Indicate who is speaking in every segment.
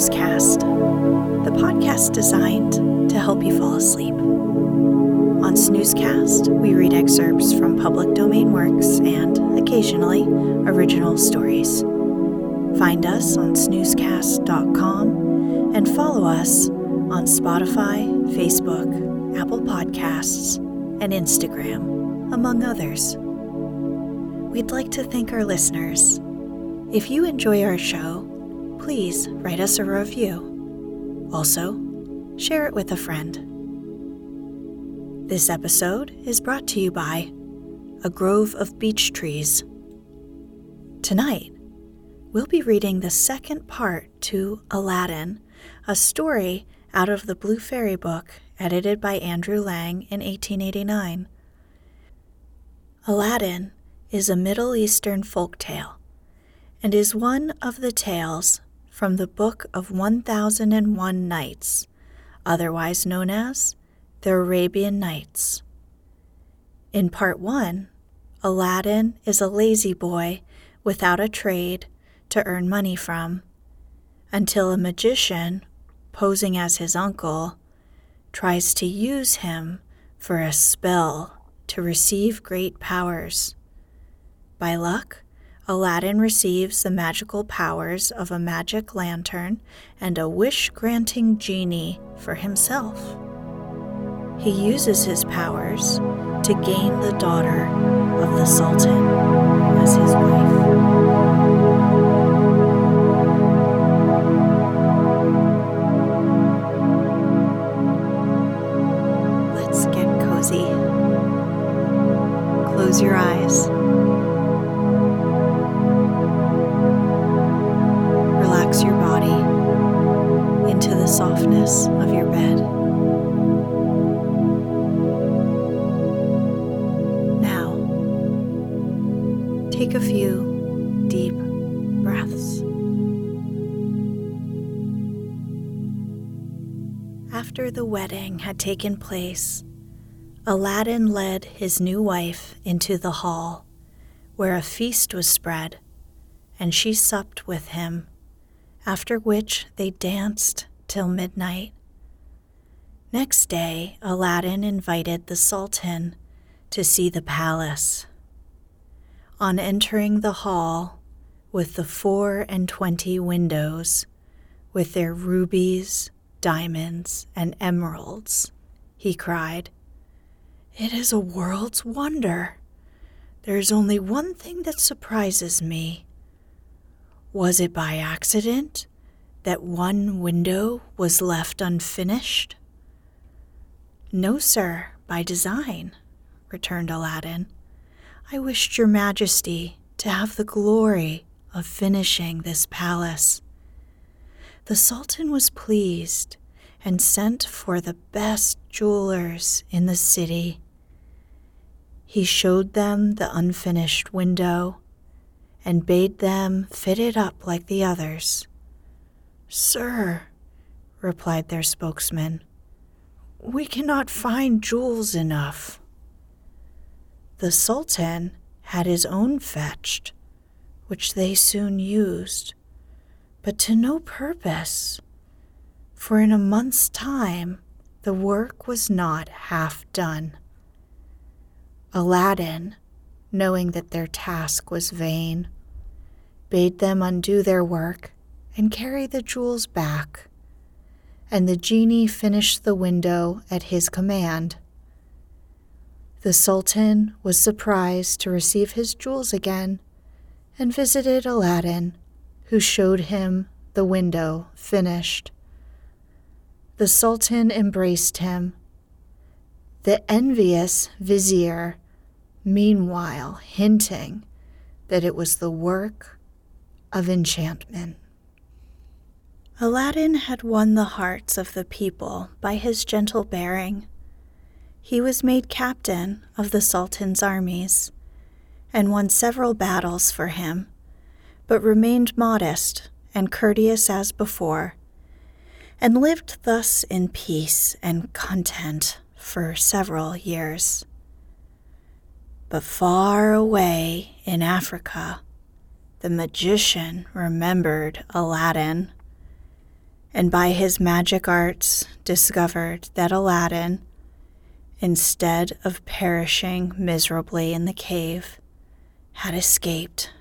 Speaker 1: Snoozecast, the podcast designed to help you fall asleep. On Snoozecast, we read excerpts from public domain works and, occasionally, original stories. Find us on snoozecast.com and follow us on Spotify, Facebook, Apple Podcasts, and Instagram, among others. We'd like to thank our listeners. If you enjoy our show, please write us a review. Also, share it with a friend. This episode is brought to you by A Grove of Beech Trees. Tonight, we'll be reading the second part to Aladdin, a story out of the Blue Fairy book edited by Andrew Lang in 1889. Aladdin is a Middle Eastern folk tale and is one of the tales from the Book of 1001 Nights, otherwise known as the Arabian Nights. In Part 1, Aladdin is a lazy boy without a trade to earn money from, until a magician, posing as his uncle, tries to use him for a spell to receive great powers. By luck, Aladdin receives the magical powers of a magic lantern and a wish granting genie for himself. He uses his powers to gain the daughter of the Sultan as his wife. Let's get cozy. Close your eyes. Softness of your bed. Now, take a few deep breaths. After the wedding had taken place, Aladdin led his new wife into the hall, where a feast was spread, and she supped with him after which they danced till midnight. Next day, Aladdin invited the Sultan to see the palace. On entering the hall, with the four and twenty windows, with their rubies, diamonds, and emeralds, he cried, It is a world's wonder. There is only one thing that surprises me. Was it by accident that one window was left unfinished? No, sir, by design, returned Aladdin. I wished your majesty to have the glory of finishing this palace. The Sultan was pleased and sent for the best jewelers in the city. He showed them the unfinished window and bade them fit it up like the others. Sir, replied their spokesman, we cannot find jewels enough. The Sultan had his own fetched, which they soon used, but to no purpose, for in a month's time the work was not half done. Aladdin, knowing that their task was vain, bade them undo their work and carry the jewels back. And the genie finished the window at his command. The Sultan was surprised to receive his jewels again and visited Aladdin, who showed him the window finished. The Sultan embraced him. The envious vizier, meanwhile, hinting that it was the work of enchantment. Aladdin had won the hearts of the people by his gentle bearing. He was made captain of the Sultan's armies and won several battles for him, but remained modest and courteous as before, and lived thus in peace and content for several years. But far away in Africa, the magician remembered Aladdin, and by his magic arts discovered that Aladdin, instead of perishing miserably in the cave, had escaped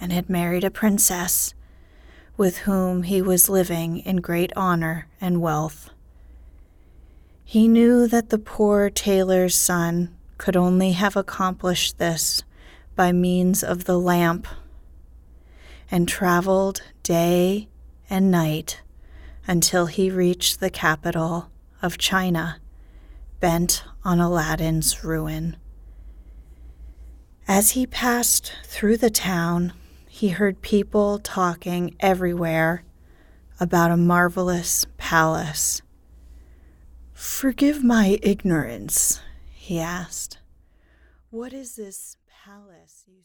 Speaker 1: and had married a princess with whom he was living in great honor and wealth. He knew that the poor tailor's son could only have accomplished this by means of the lamp and traveled day and night until he reached the capital of China, bent on Aladdin's ruin. As he passed through the town, he heard people talking everywhere about a marvelous palace. Forgive my ignorance, he asked. What is this palace you